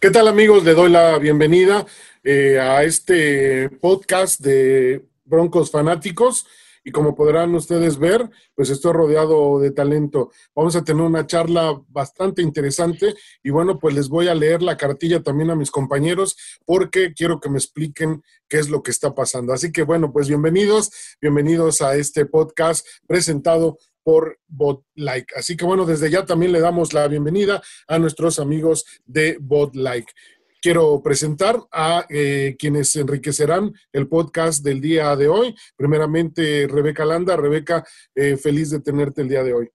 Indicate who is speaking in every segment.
Speaker 1: ¿Qué tal amigos? Le doy la bienvenida eh, a este podcast de Broncos Fanáticos y como podrán ustedes ver, pues estoy rodeado de talento. Vamos a tener una charla bastante interesante y bueno, pues les voy a leer la cartilla también a mis compañeros porque quiero que me expliquen qué es lo que está pasando. Así que bueno, pues bienvenidos, bienvenidos a este podcast presentado por BotLike. Así que bueno, desde ya también le damos la bienvenida a nuestros amigos de BotLike. Quiero presentar a eh, quienes enriquecerán el podcast del día de hoy. Primeramente, Rebeca Landa. Rebeca, eh, feliz de tenerte el día de hoy.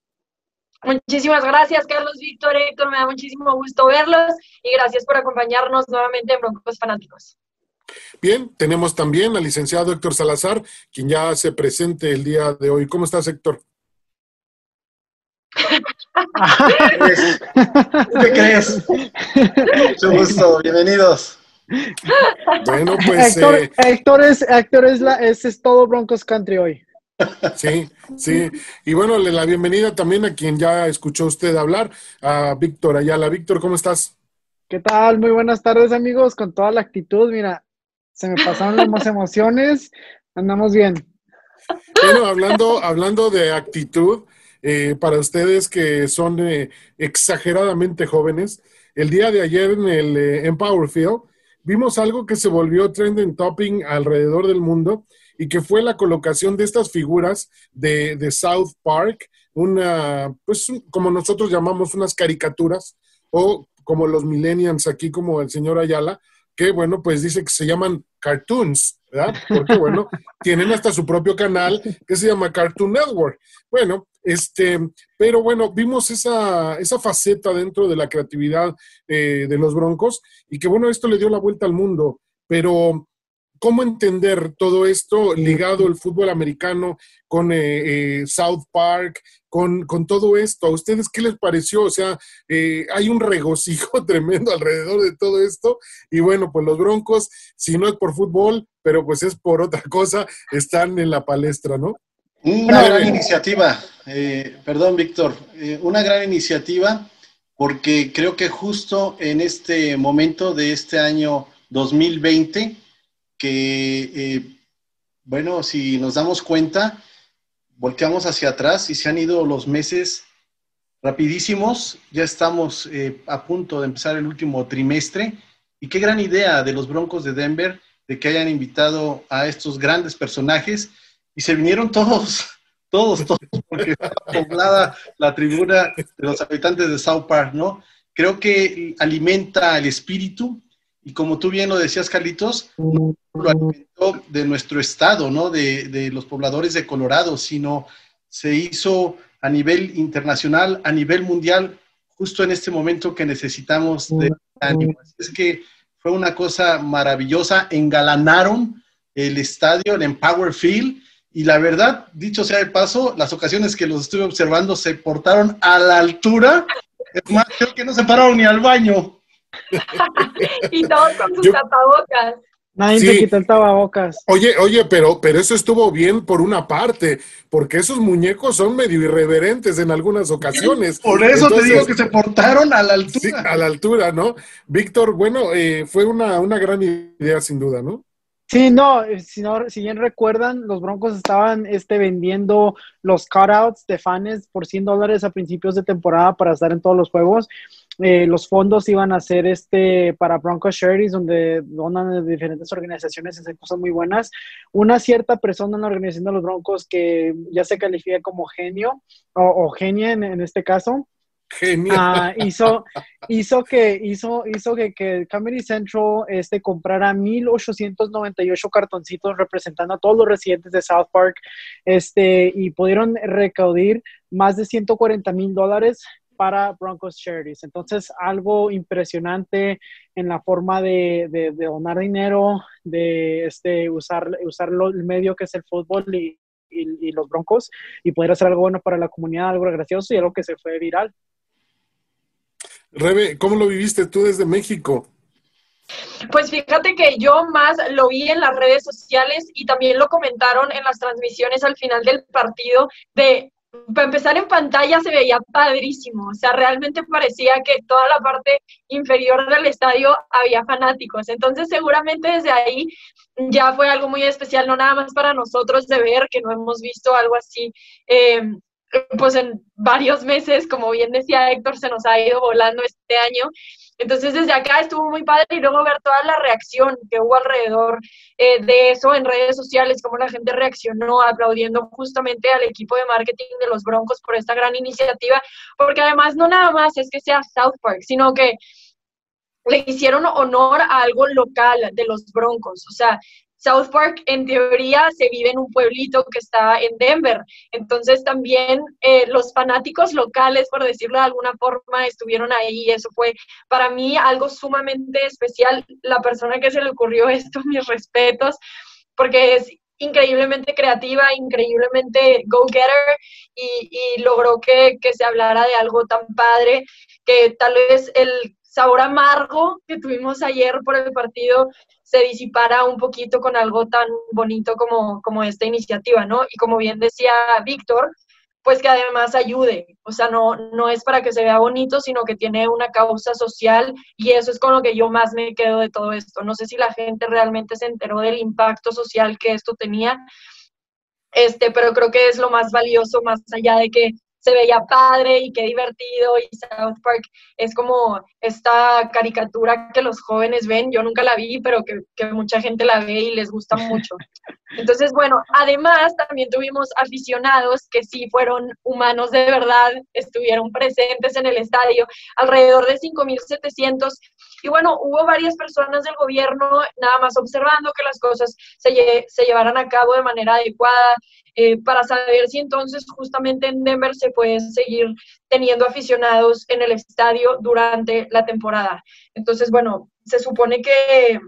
Speaker 2: Muchísimas gracias, Carlos Víctor, Héctor. Me da muchísimo gusto verlos y gracias por acompañarnos nuevamente en Broncos Fanáticos.
Speaker 1: Bien, tenemos también al licenciado Héctor Salazar, quien ya se presente el día de hoy. ¿Cómo estás, Héctor?
Speaker 3: ¿Qué crees? Mucho gusto, bienvenidos.
Speaker 4: Bueno, pues. Héctor, eh, Héctor, es, la, es, todo Broncos Country hoy.
Speaker 1: Sí, sí. Y bueno, la bienvenida también a quien ya escuchó usted hablar, a Víctor Ayala. Víctor, ¿cómo estás?
Speaker 4: ¿Qué tal? Muy buenas tardes, amigos, con toda la actitud. Mira, se me pasaron las emociones, andamos bien.
Speaker 1: Bueno, hablando, hablando de actitud, eh, para ustedes que son eh, exageradamente jóvenes, el día de ayer en el eh, Powerfield vimos algo que se volvió trending topping alrededor del mundo y que fue la colocación de estas figuras de, de South Park, una, pues como nosotros llamamos unas caricaturas o como los millennials aquí, como el señor Ayala, que bueno, pues dice que se llaman cartoons, ¿verdad? Porque bueno, tienen hasta su propio canal que se llama Cartoon Network. Bueno, este, pero bueno, vimos esa, esa faceta dentro de la creatividad eh, de los Broncos y que bueno, esto le dio la vuelta al mundo, pero ¿cómo entender todo esto ligado al fútbol americano con eh, eh, South Park, con, con, todo esto? ¿A ustedes qué les pareció? O sea, hay un regocijo tremendo alrededor de todo esto y bueno, pues los Broncos, si no es por fútbol, pero pues es por otra cosa, están en la palestra, ¿no?
Speaker 3: Una gran iniciativa, eh, perdón Víctor, eh, una gran iniciativa porque creo que justo en este momento de este año 2020, que, eh, bueno, si nos damos cuenta, volteamos hacia atrás y se han ido los meses rapidísimos, ya estamos a punto de empezar el último trimestre. Y qué gran idea de los Broncos de Denver de que hayan invitado a estos grandes personajes. Y se vinieron todos, todos, todos, porque estaba poblada la tribuna de los habitantes de South Park, ¿no? Creo que alimenta el espíritu y como tú bien lo decías, Carlitos, no lo alimentó de nuestro estado, ¿no? De, de los pobladores de Colorado, sino se hizo a nivel internacional, a nivel mundial, justo en este momento que necesitamos de ánimo. Es que fue una cosa maravillosa, engalanaron el estadio, el Empower Field, y la verdad, dicho sea de paso, las ocasiones que los estuve observando se portaron a la altura. Es más, creo que no se pararon ni al baño.
Speaker 2: y todos con sus tapabocas.
Speaker 4: Nadie te quitó el tapabocas.
Speaker 1: Oye, oye, pero, pero eso estuvo bien por una parte, porque esos muñecos son medio irreverentes en algunas ocasiones.
Speaker 3: Por eso te digo que se portaron a la altura.
Speaker 1: Sí, a la altura, ¿no? Víctor, bueno, eh, fue una, una gran idea sin duda, ¿no?
Speaker 4: Sí, no, eh, si, no, si bien recuerdan, los Broncos estaban este, vendiendo los cutouts de fans por 100 dólares a principios de temporada para estar en todos los juegos. Eh, los fondos iban a ser este, para Broncos Charities, donde donan diferentes organizaciones, hacen cosas muy buenas. Una cierta persona en la organización de los Broncos que ya se califica como genio o, genia en este caso,
Speaker 1: Genial.
Speaker 4: Ah, hizo, hizo que, hizo, hizo que, que Comedy Central este, comprara 1898 cartoncitos representando a todos los residentes de South Park este, y pudieron recaudir más de 140 mil dólares para Broncos Charities. Entonces, algo impresionante en la forma de, de, donar dinero, de este, usar, usar el medio que es el fútbol y, los Broncos y poder hacer algo bueno para la comunidad, algo gracioso y algo que se fue viral.
Speaker 1: Rebe, ¿cómo lo viviste tú desde México?
Speaker 2: Pues fíjate que yo más lo vi en las redes sociales y también lo comentaron en las transmisiones al final del partido de para empezar en pantalla se veía padrísimo, o sea, realmente parecía que toda la parte inferior del estadio había fanáticos, entonces seguramente desde ahí ya fue algo muy especial, no nada más para nosotros de ver, que no hemos visto algo así, eh, pues en varios meses, como bien decía Héctor, se nos ha ido volando este año, entonces desde acá estuvo muy padre y luego ver toda la reacción que hubo alrededor eh, de eso en redes sociales, cómo la gente reaccionó aplaudiendo justamente al equipo de marketing de los Broncos por esta gran iniciativa, porque además no nada más es que sea South Park, sino que le hicieron honor a algo local de los Broncos. O sea, South Park en teoría se vive en un pueblito que está en Denver, entonces también eh, los fanáticos locales, por decirlo de alguna forma, estuvieron ahí. Eso fue para mí algo sumamente especial. La persona que se le ocurrió esto, mis respetos, porque es increíblemente creativa, increíblemente go-getter y, y, logró que, que se hablara de algo tan padre que tal vez el sabor amargo que tuvimos ayer por el partido se disipara un poquito con algo tan bonito como, como esta iniciativa, ¿no? Y como bien decía Víctor, pues que además ayude, o sea, no, no es para que se vea bonito, sino que tiene una causa social y eso es con lo que yo más me quedo de todo esto. No sé si la gente realmente se enteró del impacto social que esto tenía, este, pero creo que es lo más valioso, más allá de que se veía padre y qué divertido y South Park es como esta caricatura que los jóvenes ven, yo nunca la vi, pero que, que mucha gente la ve y les gusta mucho. Entonces, bueno, además también tuvimos aficionados que sí fueron humanos de verdad, estuvieron presentes en el estadio, alrededor de 5.700. Y bueno, hubo varias personas del gobierno nada más observando que las cosas se, se llevaran a cabo de manera adecuada, eh, para saber si entonces justamente en Denver se pueden seguir teniendo aficionados en el estadio durante la temporada. Entonces, bueno, se supone que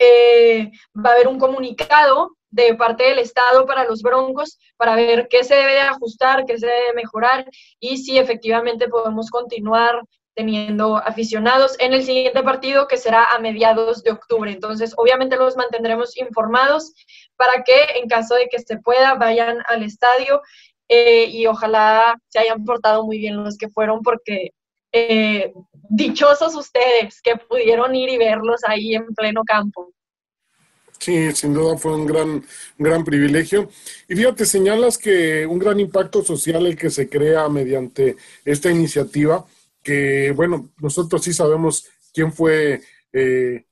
Speaker 2: eh, va a haber un comunicado de parte del Estado para los Broncos para ver qué se debe de ajustar, qué se debe mejorar y si efectivamente podemos continuar teniendo aficionados en el siguiente partido que será a mediados de octubre. Entonces, obviamente los mantendremos informados para que en caso de que se pueda vayan al estadio eh, y ojalá se hayan portado muy bien los que fueron porque eh, dichosos ustedes que pudieron ir y verlos ahí en pleno campo.
Speaker 1: Sí, sin duda fue un gran, gran privilegio. Y fíjate, señalas que un gran impacto social el que se crea mediante esta iniciativa, que bueno, nosotros sí sabemos quién fue eh,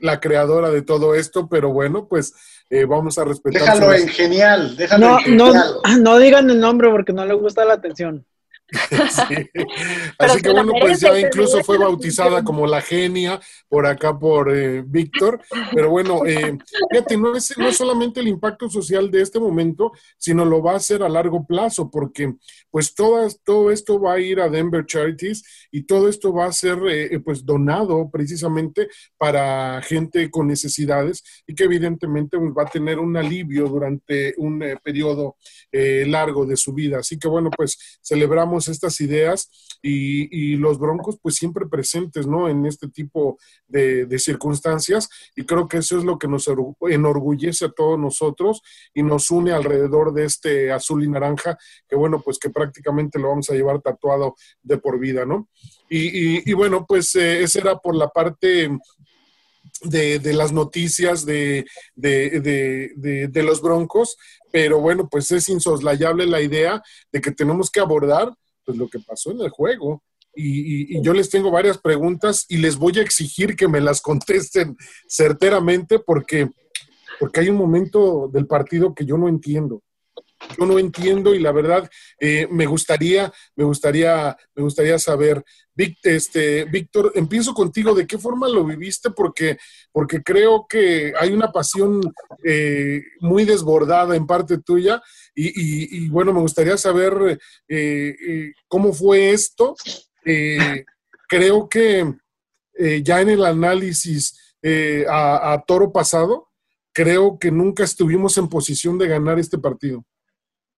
Speaker 1: la creadora de todo esto, pero bueno, pues eh, vamos a respetar.
Speaker 3: Déjalo en genial, déjalo
Speaker 4: no,
Speaker 3: en genial.
Speaker 4: No, no digan el nombre porque no le gusta la atención.
Speaker 1: Así que bueno, pues ya incluso fue bautizada como la genia por acá por eh, Víctor. Pero bueno, eh, fíjate, no es, no es solamente el impacto social de este momento, sino lo va a hacer a largo plazo, porque pues todo, todo esto va a ir a Denver Charities y todo esto va a ser eh, pues donado precisamente para gente con necesidades y que evidentemente pues, va a tener un alivio durante un periodo largo de su vida. Así que bueno, pues celebramos estas ideas y, los broncos pues siempre presentes, ¿no? En este tipo de, circunstancias y creo que eso es lo que nos enorgullece a todos nosotros y nos une alrededor de este azul y naranja que bueno, pues que prácticamente lo vamos a llevar tatuado de por vida, ¿no? Y, bueno, pues eh, esa era por la parte de, las noticias de, de, de, los broncos, pero bueno, pues es insoslayable la idea de que tenemos que abordar pues lo que pasó en el juego. Y, yo les tengo varias preguntas y les voy a exigir que me las contesten certeramente porque, porque hay un momento del partido que yo no entiendo. Yo no entiendo y la verdad eh, me gustaría, me gustaría, me gustaría saber, este, Víctor, empiezo contigo, ¿de qué forma lo viviste? Porque, porque creo que hay una pasión eh, muy desbordada en parte tuya y, bueno, me gustaría saber eh, eh, cómo fue esto. Eh, creo que ya en el análisis a, toro pasado, creo que nunca estuvimos en posición de ganar este partido.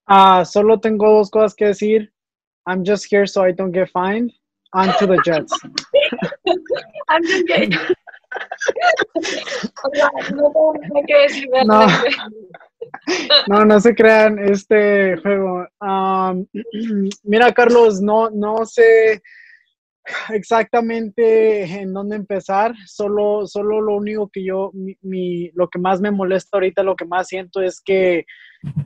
Speaker 4: Ah, solo tengo dos cosas que decir. I'm just here so I don't get fined. On to the Jets.
Speaker 2: I'm just kidding. no no.
Speaker 4: No, no se crean este juego. mira, Carlos, no, no sé exactamente en dónde empezar. Solo, solo lo único que yo, mi, lo que más me molesta ahorita, lo que más siento es que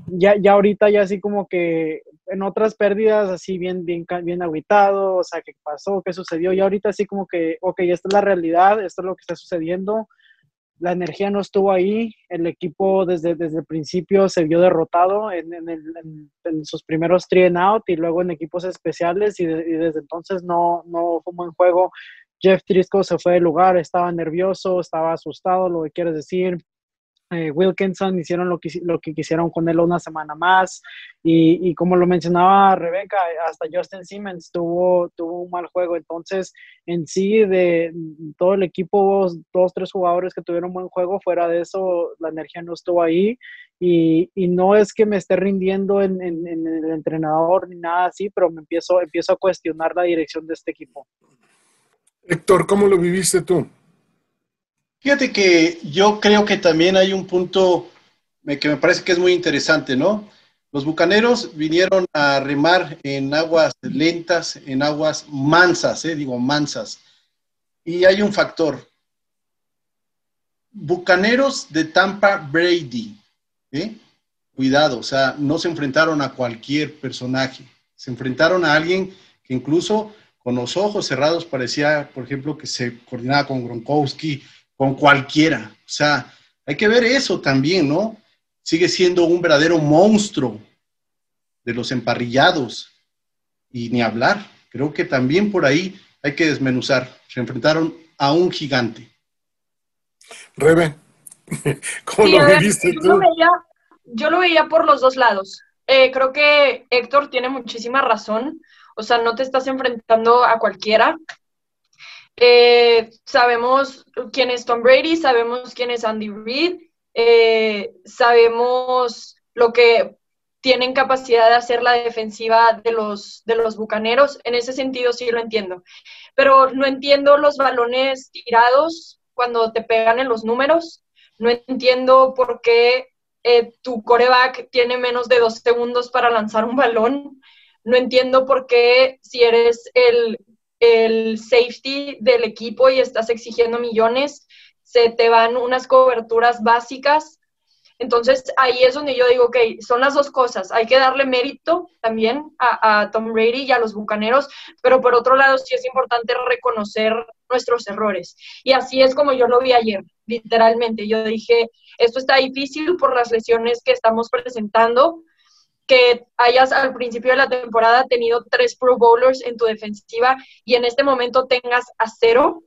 Speaker 4: ya, ya ahorita ya así como que en otras pérdidas así bien, bien, bien aguitado, o sea, qué pasó, qué sucedió, y ahorita así como que, ok, esta es la realidad, esto es lo que está sucediendo, la energía no estuvo ahí, el equipo desde, desde el principio se vio derrotado en, en, en, sus primeros three and out y luego en equipos especiales y, desde entonces no, no fue un buen juego. Jeff Trisco se fue del lugar, estaba nervioso, estaba asustado, lo que quieres decir. Eh, Wilkinson hicieron lo que, lo que quisieron con él una semana más y, y, como lo mencionaba Rebeca, hasta Justin Simmons tuvo, tuvo un mal juego, entonces en sí de todo el equipo, dos, tres jugadores que tuvieron buen juego, fuera de eso la energía no estuvo ahí y, y no es que me esté rindiendo en, en, en, el entrenador ni nada así, pero me empiezo, empiezo a cuestionar la dirección de este equipo.
Speaker 1: Héctor, ¿cómo lo viviste tú?
Speaker 3: Fíjate que yo creo que también hay un punto que me parece que es muy interesante, ¿no? Los bucaneros vinieron a remar en aguas lentas, en aguas mansas, ¿eh? digo mansas. Y hay un factor. Bucaneros de Tampa Brady, ¿eh? Cuidado, o sea, no se enfrentaron a cualquier personaje, se enfrentaron a alguien que incluso con los ojos cerrados parecía, por ejemplo, que se coordinaba con Gronkowski, con cualquiera. O sea, hay que ver eso también, ¿no? Sigue siendo un verdadero monstruo de los emparrillados. Y ni hablar. Creo que también por ahí hay que desmenuzar. Se enfrentaron a un gigante.
Speaker 1: Rebe, ¿cómo lo viste tú?
Speaker 2: yo lo veía por los dos lados. Eh, creo que Héctor tiene muchísima razón. O sea, no te estás enfrentando a cualquiera. Eh, sabemos quién es Tom Brady, sabemos quién es Andy Reid, eh, sabemos lo que tienen capacidad de hacer la defensiva de los, de los bucaneros. En ese sentido sí lo entiendo. Pero no entiendo los balones tirados cuando te pegan en los números. No entiendo por qué eh, tu coreback tiene menos de dos segundos para lanzar un balón. No entiendo por qué si eres el el safety del equipo y estás exigiendo millones, se te van unas coberturas básicas. Entonces ahí es donde yo digo, ok, son las dos cosas. Hay que darle mérito también a, Tom Brady y a los Bucaneros, pero por otro lado sí es importante reconocer nuestros errores. Y así es como yo lo vi ayer, literalmente. Yo dije, esto está difícil por las lesiones que estamos presentando, que hayas al principio de la temporada tenido tres Pro Bowlers en tu defensiva y en este momento tengas a cero,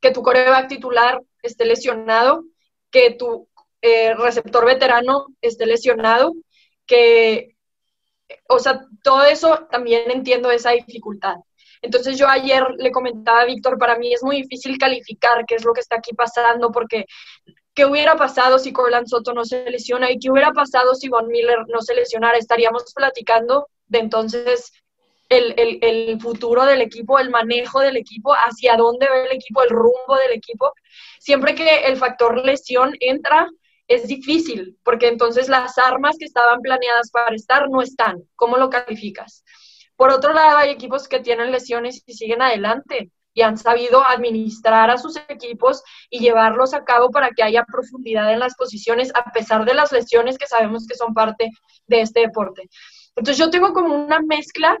Speaker 2: que tu coreback titular esté lesionado, que tu eh, receptor veterano esté lesionado, que, o sea, todo eso también entiendo esa dificultad. Entonces yo ayer le comentaba a Víctor, para mí es muy difícil calificar qué es lo que está aquí pasando porque ¿Qué hubiera pasado si Corland Soto no se lesiona? ¿Y qué hubiera pasado si Von Miller no se lesionara? Estaríamos platicando de entonces el, el, futuro del equipo, el manejo del equipo, hacia dónde ve el equipo, el rumbo del equipo. Siempre que el factor lesión entra, es difícil, porque entonces las armas que estaban planeadas para estar no están. ¿Cómo lo calificas? Por otro lado, hay equipos que tienen lesiones y siguen adelante y han sabido administrar a sus equipos y llevarlos a cabo para que haya profundidad en las posiciones, a pesar de las lesiones que sabemos que son parte de este deporte. Entonces yo tengo como una mezcla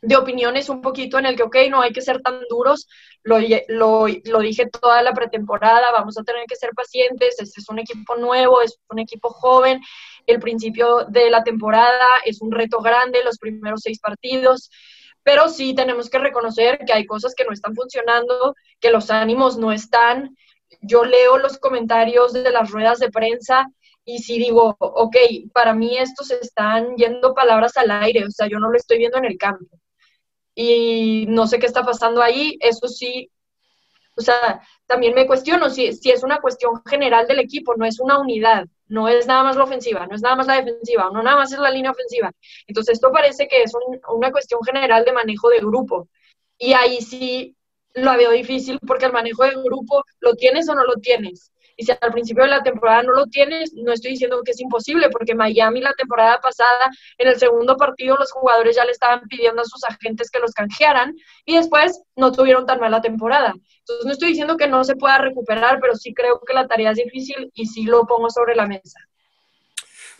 Speaker 2: de opiniones un poquito en el que, ok, no hay que ser tan duros, lo, lo, lo, dije toda la pretemporada, vamos a tener que ser pacientes, este es un equipo nuevo, es un equipo joven, el principio de la temporada es un reto grande, los primeros seis partidos, pero sí tenemos que reconocer que hay cosas que no están funcionando, que los ánimos no están. Yo leo los comentarios de las ruedas de prensa y si digo, ok, para mí estos están yendo palabras al aire, o sea, yo no lo estoy viendo en el campo. Y no sé qué está pasando ahí, eso sí, o sea, también me cuestiono si, si es una cuestión general del equipo, no es una unidad no es nada más la ofensiva, no es nada más la defensiva, no nada más es la línea ofensiva. Entonces esto parece que es una cuestión general de manejo de grupo. Y ahí sí lo veo difícil porque el manejo de grupo lo tienes o no lo tienes. Y si al principio de la temporada no lo tienes, no estoy diciendo que es imposible, porque Miami la temporada pasada, en el segundo partido, los jugadores ya le estaban pidiendo a sus agentes que los canjearan y después no tuvieron tan mala temporada. Entonces no estoy diciendo que no se pueda recuperar, pero sí creo que la tarea es difícil y sí lo pongo sobre la mesa.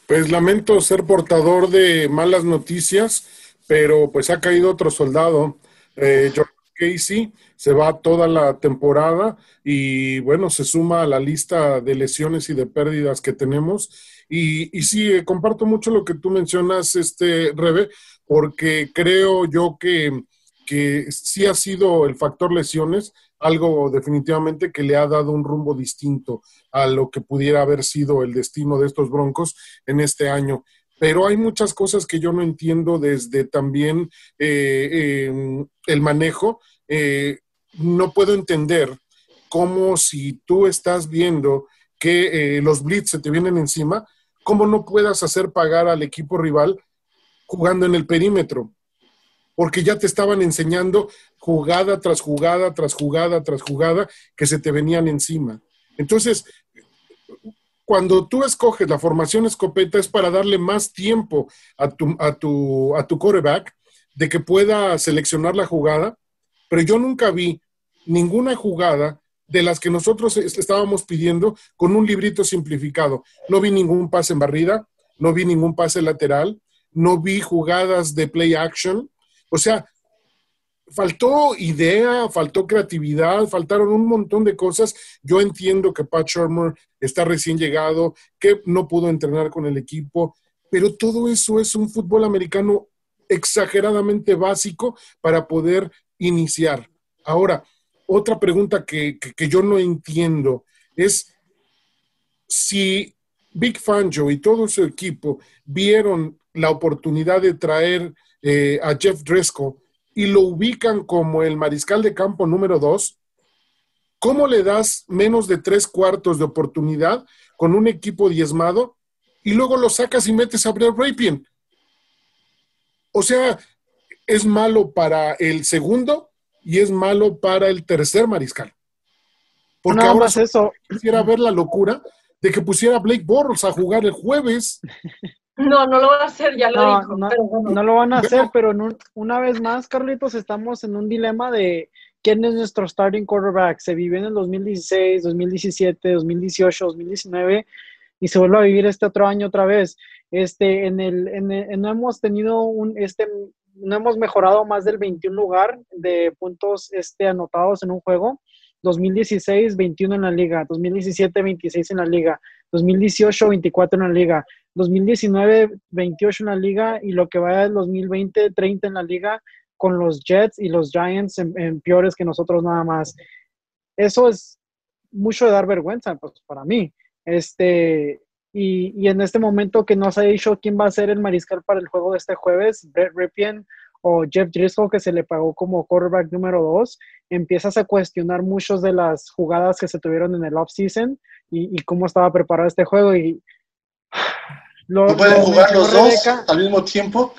Speaker 1: Pues lamento ser portador de malas noticias, pero pues ha caído otro soldado. Eh, George Casey se va toda la temporada y bueno, se suma a la lista de lesiones y de pérdidas que tenemos. Y, y sí, eh, comparto mucho lo que tú mencionas, este Rebe, porque creo yo que, que sí ha sido el factor lesiones algo definitivamente que le ha dado un rumbo distinto a lo que pudiera haber sido el destino de estos Broncos en este año. Pero hay muchas cosas que yo no entiendo desde también eh, em, el manejo. Eh, no puedo entender cómo si tú estás viendo que eh, los blitz se te vienen encima, cómo no puedas hacer pagar al equipo rival jugando en el perímetro porque ya te estaban enseñando jugada tras jugada, tras jugada, tras jugada, que se te venían encima. Entonces, cuando tú escoges la formación escopeta es para darle más tiempo a tu, a tu, a tu quarterback de que pueda seleccionar la jugada, pero yo nunca vi ninguna jugada de las que nosotros estábamos pidiendo con un librito simplificado. No vi ningún pase en barrida, no vi ningún pase lateral, no vi jugadas de play action, o sea, faltó idea, faltó creatividad, faltaron un montón de cosas. Yo entiendo que Pat Shermer está recién llegado, que no pudo entrenar con el equipo, pero todo eso es un fútbol americano exageradamente básico para poder iniciar. Ahora, otra pregunta que, yo no entiendo es si Big Fangio y todo su equipo vieron la oportunidad de traer eh, a Jeff Driscoll y lo ubican como el mariscal de campo número dos, ¿cómo le das menos de tres cuartos de oportunidad con un equipo diezmado y luego lo sacas y metes a Brett Rapien? O sea, es malo para el segundo y es malo para el tercer mariscal. Porque ahora eso. quisiera ver la locura de que pusiera Blake Bortles a jugar el jueves
Speaker 2: no, no lo van a hacer, ya lo dijo.
Speaker 4: No, lo van a hacer, pero una vez más, Carlitos, estamos en un dilema de quién es nuestro starting quarterback. Se vive en el 2016, 2017, 2018, 2019 y se vuelve a vivir este otro año otra vez. Este, en el, en no hemos tenido un, este, no hemos mejorado más del 21 lugar de puntos este, anotados en un juego. 2016, 21 en la liga, 2017, 26 en la liga, 2018, 24 en la liga, 2019, 28 en la liga y lo que va del 2020, 30 en la liga con los Jets y los Giants en, peores que nosotros nada más. Eso es mucho de dar vergüenza, pues para mí. Este, y, y, en este momento que no se ha dicho quién va a ser el mariscal para el juego de este jueves, Brett Ripien o Jeff Driscoll, que se le pagó como quarterback número dos, empiezas a cuestionar muchas de las jugadas que se tuvieron en el off-season y, y, cómo estaba preparado este juego. Y
Speaker 3: ¿No pueden jugar los dos al mismo tiempo?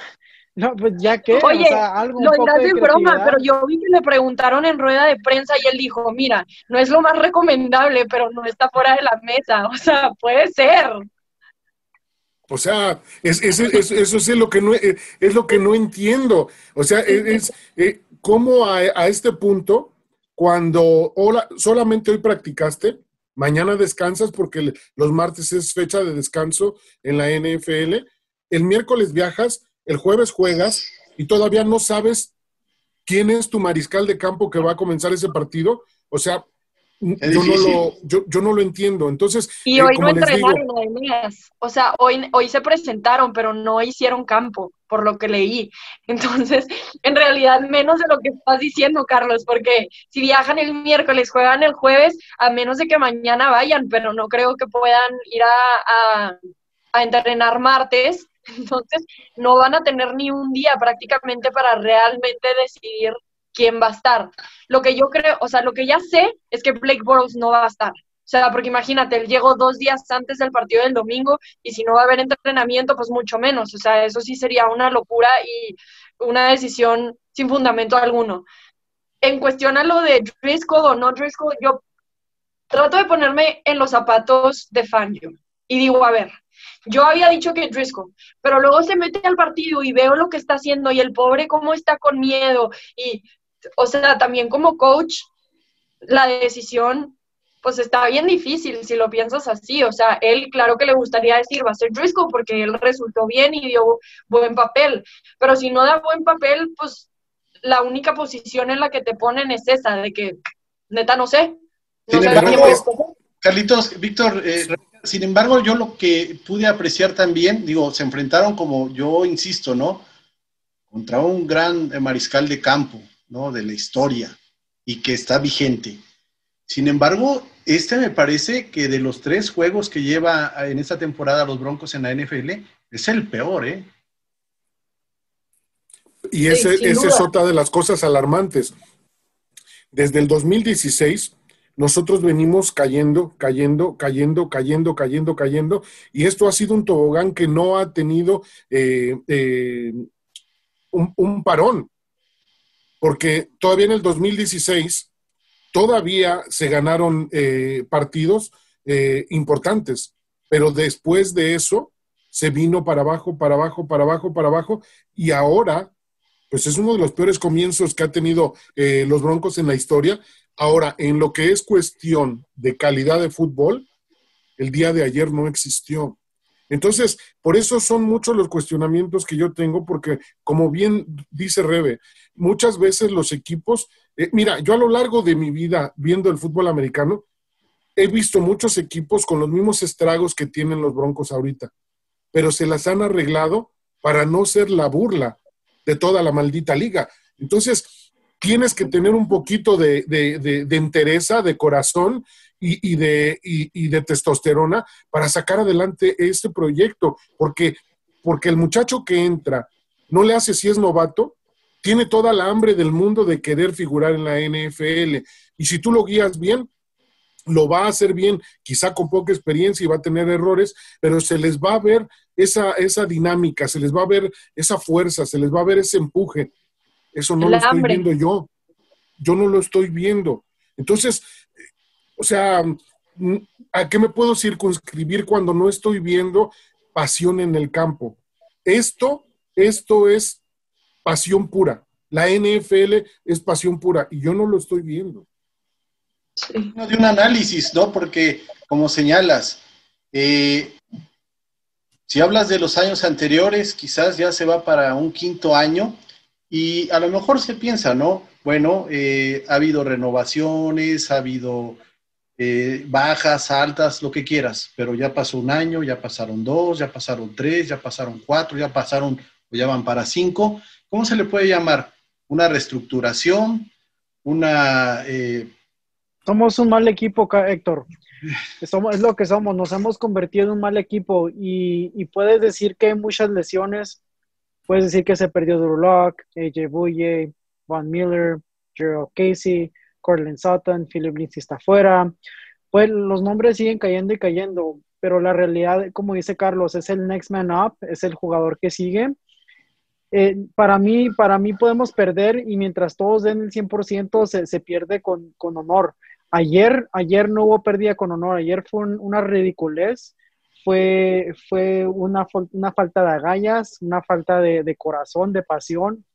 Speaker 4: No, pues ya que,
Speaker 2: Oye, lo dirás de broma, pero yo vi que le preguntaron en rueda de prensa y él dijo, mira, no es lo más recomendable, pero no está fuera de la mesa, o sea, puede ser.
Speaker 1: O sea, es, eso es lo que no es lo que no entiendo. O sea, es, eh, cómo a, a, este punto, cuando hola, solamente hoy practicaste, mañana descansas porque los martes es fecha de descanso en la NFL, el miércoles viajas, el jueves juegas y todavía no sabes quién es tu mariscal de campo que va a comenzar ese partido. O sea, yo no, lo, yo, no lo entiendo. Entonces,
Speaker 2: y eh, hoy no entrenaron, O sea, hoy, hoy se presentaron, pero no hicieron campo, por lo que leí. Entonces, en realidad, menos de lo que estás diciendo, Carlos, porque si viajan el miércoles, juegan el jueves, a menos de que mañana vayan, pero no creo que puedan ir a, a entrenar martes. Entonces, no van a tener ni un día prácticamente para realmente decidir quién va a estar. Lo que yo creo, o sea, lo que ya sé es que Blake Bortles no va a estar. O sea, porque imagínate, él llegó dos días antes del partido del domingo y si no va a haber entrenamiento, pues mucho menos. O sea, eso sí sería una locura y una decisión sin fundamento alguno. En cuestión a lo de Driscoll o no Driscoll, yo trato de ponerme en los zapatos de Fangio y digo, a ver, yo había dicho que Driscoll, pero luego se mete al partido y veo lo que está haciendo y el pobre cómo está con miedo y, o sea, también como coach, la decisión pues está bien difícil si lo piensas así. O sea, él claro que le gustaría decir va a ser Driscoll porque él resultó bien y dio buen papel, pero si no da buen papel, pues la única posición en la que te ponen es esa, de que neta no sé. No sé
Speaker 3: Carlitos, Víctor, eh, sin embargo, yo lo que pude apreciar también, digo, se enfrentaron como yo insisto, ¿no? Contra un gran mariscal de campo, ¿no? De la historia y que está vigente. Sin embargo, este me parece que de los tres juegos que lleva en esta temporada los Broncos en la NFL, es el peor, ¿eh?
Speaker 1: Y esa es otra de las cosas alarmantes. Desde el 2016 nosotros venimos cayendo, cayendo, cayendo, cayendo, cayendo, cayendo, y esto ha sido un tobogán que no ha tenido eh, eh, un, parón, porque todavía en el 2016 todavía se ganaron eh, partidos importantes, pero después de eso se vino para abajo, para abajo, para abajo, para abajo, y ahora pues es uno de los peores comienzos que ha tenido los Broncos en la historia Ahora, en lo que es cuestión de calidad de fútbol, el día de ayer no existió. Entonces, por eso son muchos los cuestionamientos que yo tengo, porque como bien dice Rebe, muchas veces los equipos, eh, mira, yo a lo largo de mi vida viendo el fútbol americano, he visto muchos equipos con los mismos estragos que tienen los Broncos ahorita, pero se las han arreglado para no ser la burla de toda la maldita liga. Entonces, tienes que tener un poquito de, de, de, entereza, de corazón y, y de, y, de testosterona para sacar adelante este proyecto, porque, porque el muchacho que entra no le hace si es novato, tiene toda la hambre del mundo de querer figurar en la NFL. Y si tú lo guías bien, lo va a hacer bien, quizá con poca experiencia y va a tener errores, pero se les va a ver esa, esa dinámica, se les va a ver esa fuerza, se les va a ver ese empuje. Eso no lo estoy viendo yo. Yo no lo estoy viendo. Entonces, o sea, ¿a qué me puedo circunscribir cuando no estoy viendo pasión en el campo? Esto, esto es pasión pura. La NFL es pasión pura y yo no lo estoy viendo.
Speaker 3: de un análisis, ¿no? Porque, como señalas, eh, si hablas de los años anteriores, quizás ya se va para un quinto año y a lo mejor se piensa, ¿no? Bueno, eh, ha habido renovaciones, ha habido eh, bajas, altas, lo que quieras, pero ya pasó un año, ya pasaron dos, ya pasaron tres, ya pasaron cuatro, ya pasaron, o ya van para cinco. ¿Cómo se le puede llamar? ¿Una reestructuración? ¿Una... Eh,
Speaker 4: somos un mal equipo, Héctor. Somos, es lo que somos, nos hemos convertido en un mal equipo y, y puedes decir que hay muchas lesiones, Puedes decir que se perdió Drew Locke, AJ Bouye, Von Miller, Gerald Casey, Cortland Sutton, Philip Lindsay está fuera. Pues los nombres siguen cayendo y cayendo, pero la realidad, como dice Carlos, es el next man up, es el jugador que sigue. Eh, para, mí, para mí podemos perder y mientras todos den el 100% se, se pierde con, con, honor. Ayer, ayer no hubo pérdida con honor, ayer fue una ridiculez fue, fue una, una falta de agallas, una falta de, corazón, de pasión.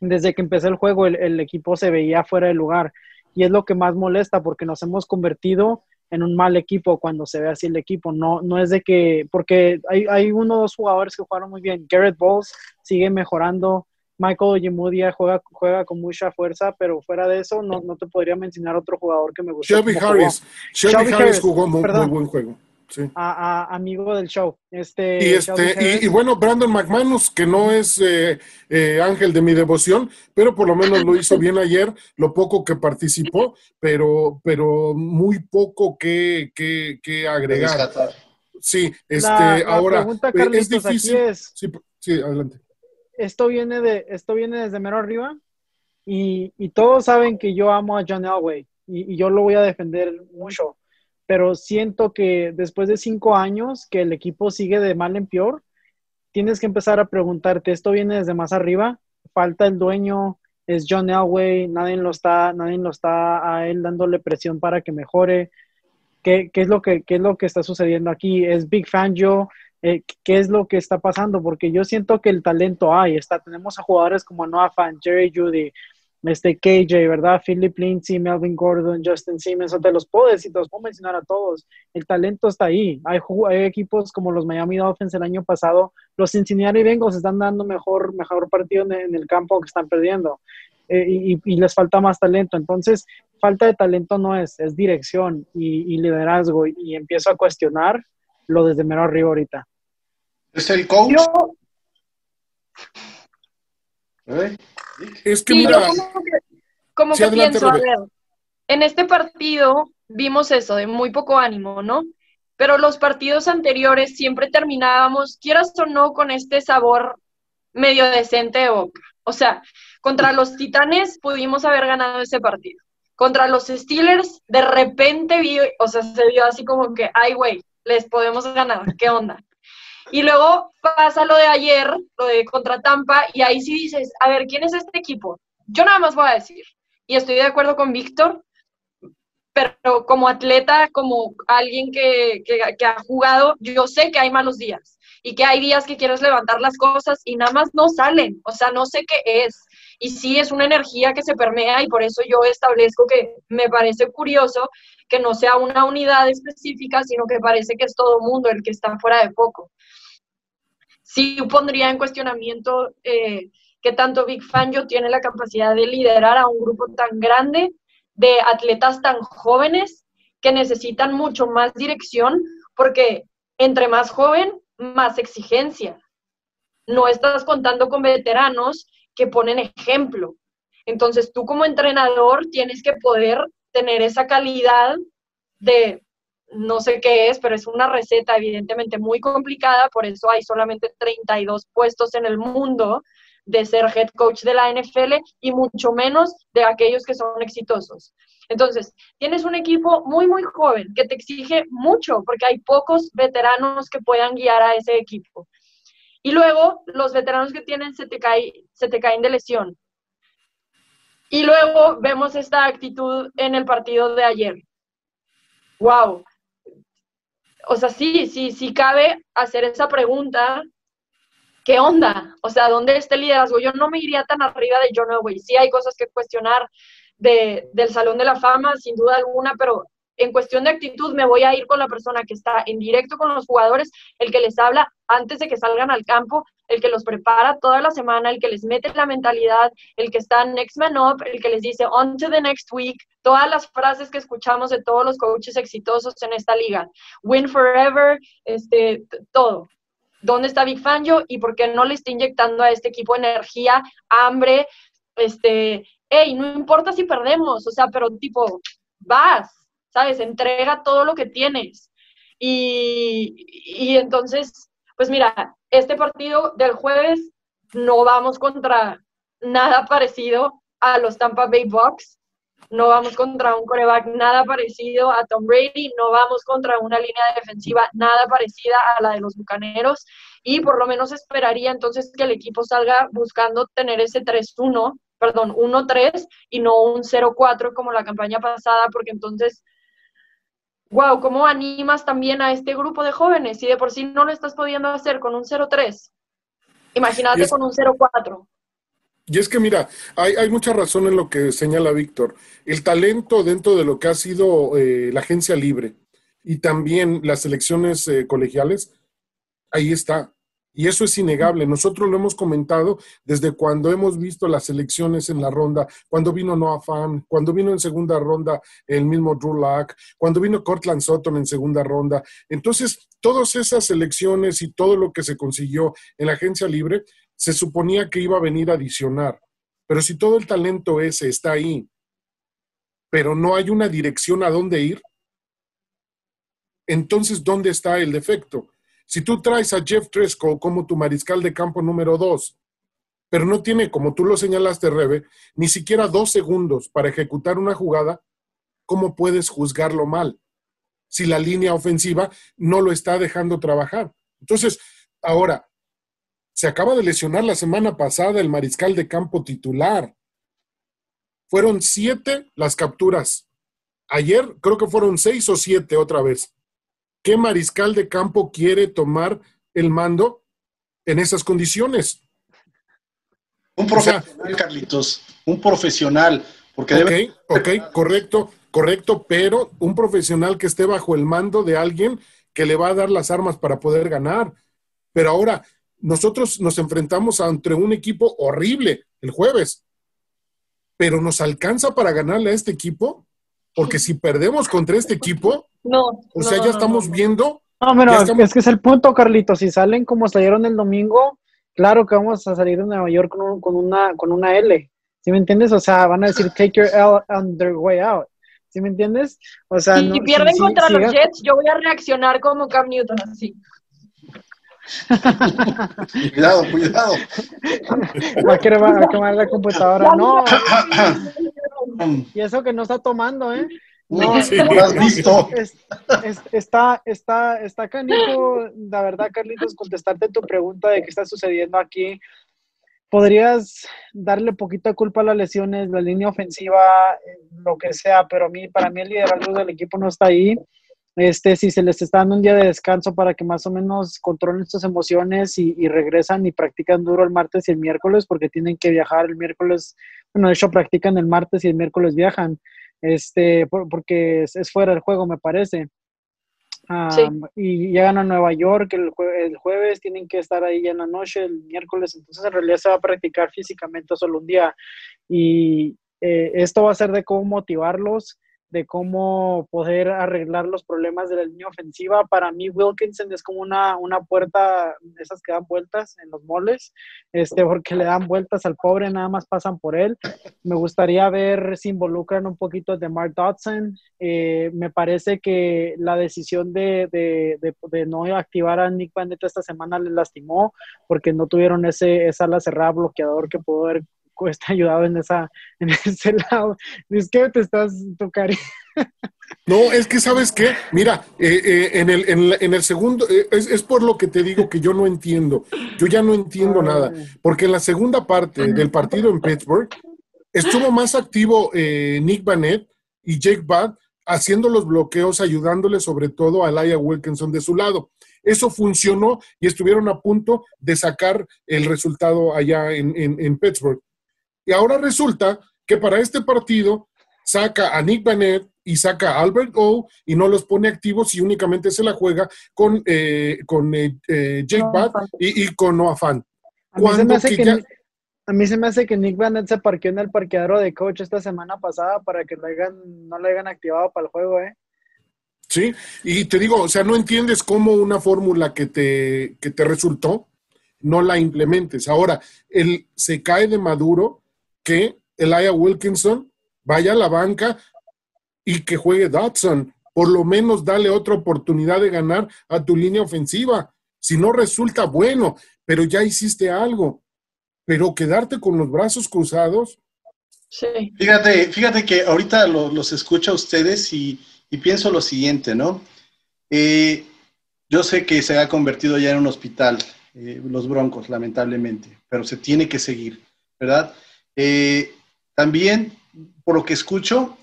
Speaker 4: Desde que empecé el juego, el, equipo se veía fuera de lugar. Y es lo que más molesta porque nos hemos convertido en un mal equipo cuando se ve así el equipo. No, no es de que, porque hay, hay uno o dos jugadores que jugaron muy bien. Garrett Bowles sigue mejorando. Michael Yemudia juega, juega con mucha fuerza, pero fuera de eso no, no te podría mencionar otro jugador que me gusta.
Speaker 1: Shelby Harris. Shelby, Harris jugó muy buen juego
Speaker 4: a, amigo del show. Este,
Speaker 1: y, este, y, bueno, Brandon McManus, que no es eh, eh, ángel de mi devoción, pero por lo menos lo hizo bien ayer, lo poco que participó, pero, pero muy poco que, que, agregar. Sí, este, ahora es difícil. sí, adelante.
Speaker 4: Esto viene, de, esto viene desde mero arriba y, y todos saben que yo amo a John Elway y, y yo lo voy a defender mucho pero siento que después de cinco años que el equipo sigue de mal en peor, tienes que empezar a preguntarte, ¿esto viene desde más arriba? ¿Falta el dueño? ¿Es John Elway? ¿Nadie lo está, nadie lo está a él dándole presión para que mejore? ¿qué, qué es, lo que, qué es lo que está sucediendo aquí? ¿Es Big Fan Joe? Eh, ¿Qué es lo que está pasando? Porque yo siento que el talento hay, está, tenemos a jugadores como Noah Fan, Jerry Judy, este KJ, ¿verdad? Philip Lindsay, Melvin Gordon, Justin Simmons, te los puedo decir, te los puedo mencionar a todos. El talento está ahí. Hay, hay equipos como los Miami Dolphins el año pasado, los Cincinnati Bengals están dando mejor, mejor partido en, el campo que están perdiendo. Eh, y, les falta más talento. Entonces, falta de talento no es, es dirección y, liderazgo. Y, empiezo a cuestionar lo desde mero arriba ahorita.
Speaker 3: ¿Es el coach?
Speaker 2: ¿Eh? Es que mira, como que, pienso, a ver, en este partido vimos eso, de muy poco ánimo, ¿no? Pero los partidos anteriores siempre terminábamos, quieras o no, con este sabor medio decente de boca. O sea, contra los Titanes pudimos haber ganado ese partido. Contra los Steelers, de repente vi, o sea, se vio así como que, ay, güey, les podemos ganar, ¿qué onda? Y luego pasa lo de ayer, lo de contra Tampa, y ahí sí dices, a ver, ¿quién es este equipo? Yo nada más voy a decir, y estoy de acuerdo con Víctor, pero como atleta, como alguien que, que, ha jugado, yo sé que hay malos días y que hay días que quieres levantar las cosas y nada más no salen, o sea, no sé qué es. Y sí es una energía que se permea y por eso yo establezco que me parece curioso que no sea una unidad específica, sino que parece que es todo mundo el que está fuera de poco sí pondría en cuestionamiento eh, que tanto Big Fangio tiene la capacidad de liderar a un grupo tan grande de atletas tan jóvenes que necesitan mucho más dirección, porque entre más joven, más exigencia. No estás contando con veteranos que ponen ejemplo. Entonces tú como entrenador tienes que poder tener esa calidad de no sé qué es, pero es una receta evidentemente muy complicada, por eso hay solamente 32 puestos en el mundo de ser head coach de la NFL y mucho menos de aquellos que son exitosos. Entonces, tienes un equipo muy, muy joven que te exige mucho porque hay pocos veteranos que puedan guiar a ese equipo. Y luego, los veteranos que tienen se te, se te caen de lesión. Y luego vemos esta actitud en el partido de ayer. Wow, o sea, sí, sí, sí cabe hacer esa pregunta, ¿qué onda? O sea, ¿dónde está el liderazgo? Yo no me iría tan arriba de John Elway. Sí hay cosas que cuestionar de, del Salón de la Fama, sin duda alguna, pero en cuestión de actitud me voy a ir con la persona que está en directo con los jugadores, el que les habla antes de que salgan al campo, el que los prepara toda la semana, el que les mete la mentalidad, el que está next man up, el que les dice on to the next week, todas las frases que escuchamos de todos los coaches exitosos en esta liga. Win forever, este, todo. ¿Dónde está Big Fangio y por qué no le está inyectando a este equipo energía, hambre? Este, hey, no importa si perdemos, o sea, pero tipo, vas, ¿sabes? Entrega todo lo que tienes. Y, y entonces, pues mira, este partido del jueves no vamos contra nada parecido a los Tampa Bay Bucks, no vamos contra un coreback nada parecido a Tom Brady, no vamos contra una línea defensiva nada parecida a la de los Bucaneros. Y por lo menos esperaría entonces que el equipo salga buscando tener ese 3-1, perdón, 1-3 y no un 0-4 como la campaña pasada, porque entonces wow, ¿cómo animas también a este grupo de jóvenes? Si de por sí no lo estás pudiendo hacer con un 0-3, imagínate con un 0-4.
Speaker 1: Y es que mira, hay, mucha razón en lo que señala Víctor. El talento dentro de lo que ha sido eh, la agencia libre y también las elecciones eh, colegiales, ahí está. Y eso es innegable. Nosotros lo hemos comentado desde cuando hemos visto las elecciones en la ronda, cuando vino Noah Fan, cuando vino en segunda ronda el mismo Drew Lock, cuando vino Cortland Sutton en segunda ronda. Entonces, todas esas elecciones y todo lo que se consiguió en la agencia libre, se suponía que iba a venir a adicionar. Pero si todo el talento ese está ahí, pero no hay una dirección a dónde ir, entonces, ¿dónde está el defecto? Si tú traes a Jeff Tresco como tu mariscal de campo número dos, pero no tiene, como tú lo señalaste, Rebe, ni siquiera dos segundos para ejecutar una jugada, ¿cómo puedes juzgarlo mal? Si la línea ofensiva no lo está dejando trabajar. Entonces, ahora, se acaba de lesionar la semana pasada el mariscal de campo titular. Fueron siete las capturas Ayer creo que fueron seis o siete otra vez. ¿Qué mariscal de campo quiere tomar el mando en esas condiciones?
Speaker 3: Un profesional, Carlitos, un profesional. Porque
Speaker 1: ok, ok, correcto, correcto, pero un profesional que esté bajo el mando de alguien que le va a dar las armas para poder ganar. Pero ahora, nosotros nos enfrentamos entre un equipo horrible el jueves, pero ¿nos alcanza para ganarle a este equipo? Porque si perdemos contra este equipo,
Speaker 2: no,
Speaker 1: o sea, ya estamos viendo.
Speaker 4: No, pero es que es el punto, Carlitos. Si salen como salieron el domingo, claro que vamos a salir de Nueva York con, con una, con una L. ¿Sí me entiendes? O sea, van a decir take your L on their way out. ¿Sí me entiendes? O sea,
Speaker 2: si pierden contra los Jets, yo voy a reaccionar como Cam Newton, así.
Speaker 3: cuidado, cuidado.
Speaker 4: Va a quemar la computadora. No. Y eso que no está tomando, ¿eh?
Speaker 3: No, lo has visto.
Speaker 4: está, está, está canijo, la verdad, Carlitos, contestarte tu pregunta de qué está sucediendo aquí. Podrías darle poquita culpa a las lesiones, la línea ofensiva, lo que sea, pero a mí, para mí el liderazgo del equipo no está ahí. Este, si se les está dando un día de descanso para que más o menos controlen sus emociones y, regresan y practican duro el martes y el miércoles porque tienen que viajar el miércoles, bueno, de hecho practican el martes y el miércoles viajan este, porque es, fuera del juego, me parece. Y llegan a Nueva York el, el, jueves, tienen que estar ahí en la noche, el miércoles, entonces en realidad se va a practicar físicamente solo un día. Y eh, esto va a ser de cómo motivarlos de cómo poder arreglar los problemas de la línea ofensiva. Para mí, Wilkinson es como una, una puerta, esas que dan vueltas en los moles, este, porque le dan vueltas al pobre, nada más pasan por él. Me gustaría ver si involucran un poquito de Mark Dodson. Eh, me parece que la decisión de, de, de, no activar a Nick Bandetta esta semana le lastimó, porque no tuvieron ese, esa ala cerrada bloqueador que pudo haber está ayudado en, esa, en ese lado. Es que te estás tocando.
Speaker 1: No, es que sabes qué, mira, eh, eh, en, el, en, el segundo, eh, es, por lo que te digo que yo no entiendo, yo ya no entiendo nada, porque en la segunda parte del partido en Pittsburgh estuvo más activo Nick Bannett y Jake Budd haciendo los bloqueos, ayudándole sobre todo a Laia Wilkinson de su lado. Eso funcionó y estuvieron a punto de sacar el resultado allá en, en Pittsburgh. Y ahora resulta que para este partido saca a Nick Bennett y saca a Albert O y no los pone activos y únicamente se la juega con, eh, con eh, eh, Jake Bad y, con Noah Fan.
Speaker 4: A mí, se me hace que, a mí se me hace que Nick Bennett se parqueó en el parqueadero de coach esta semana pasada para que lo hayan, no lo hayan activado para el juego, ¿eh?
Speaker 1: Sí, y te digo, o sea, no entiendes cómo una fórmula que te, que te resultó no la implementes. Ahora, él se cae de maduro que Elijah Wilkinson vaya a la banca y que juegue Dodson. Por lo menos dale otra oportunidad de ganar a tu línea ofensiva. Si no resulta bueno, pero ya hiciste algo. Pero quedarte con los brazos cruzados.
Speaker 3: Sí. Fíjate, fíjate que ahorita los escucho a ustedes y, pienso lo siguiente, ¿no? Eh, yo sé que se ha convertido ya en un hospital, eh, los Broncos, lamentablemente, pero se tiene que seguir, ¿verdad? Eh, también, por lo que escucho,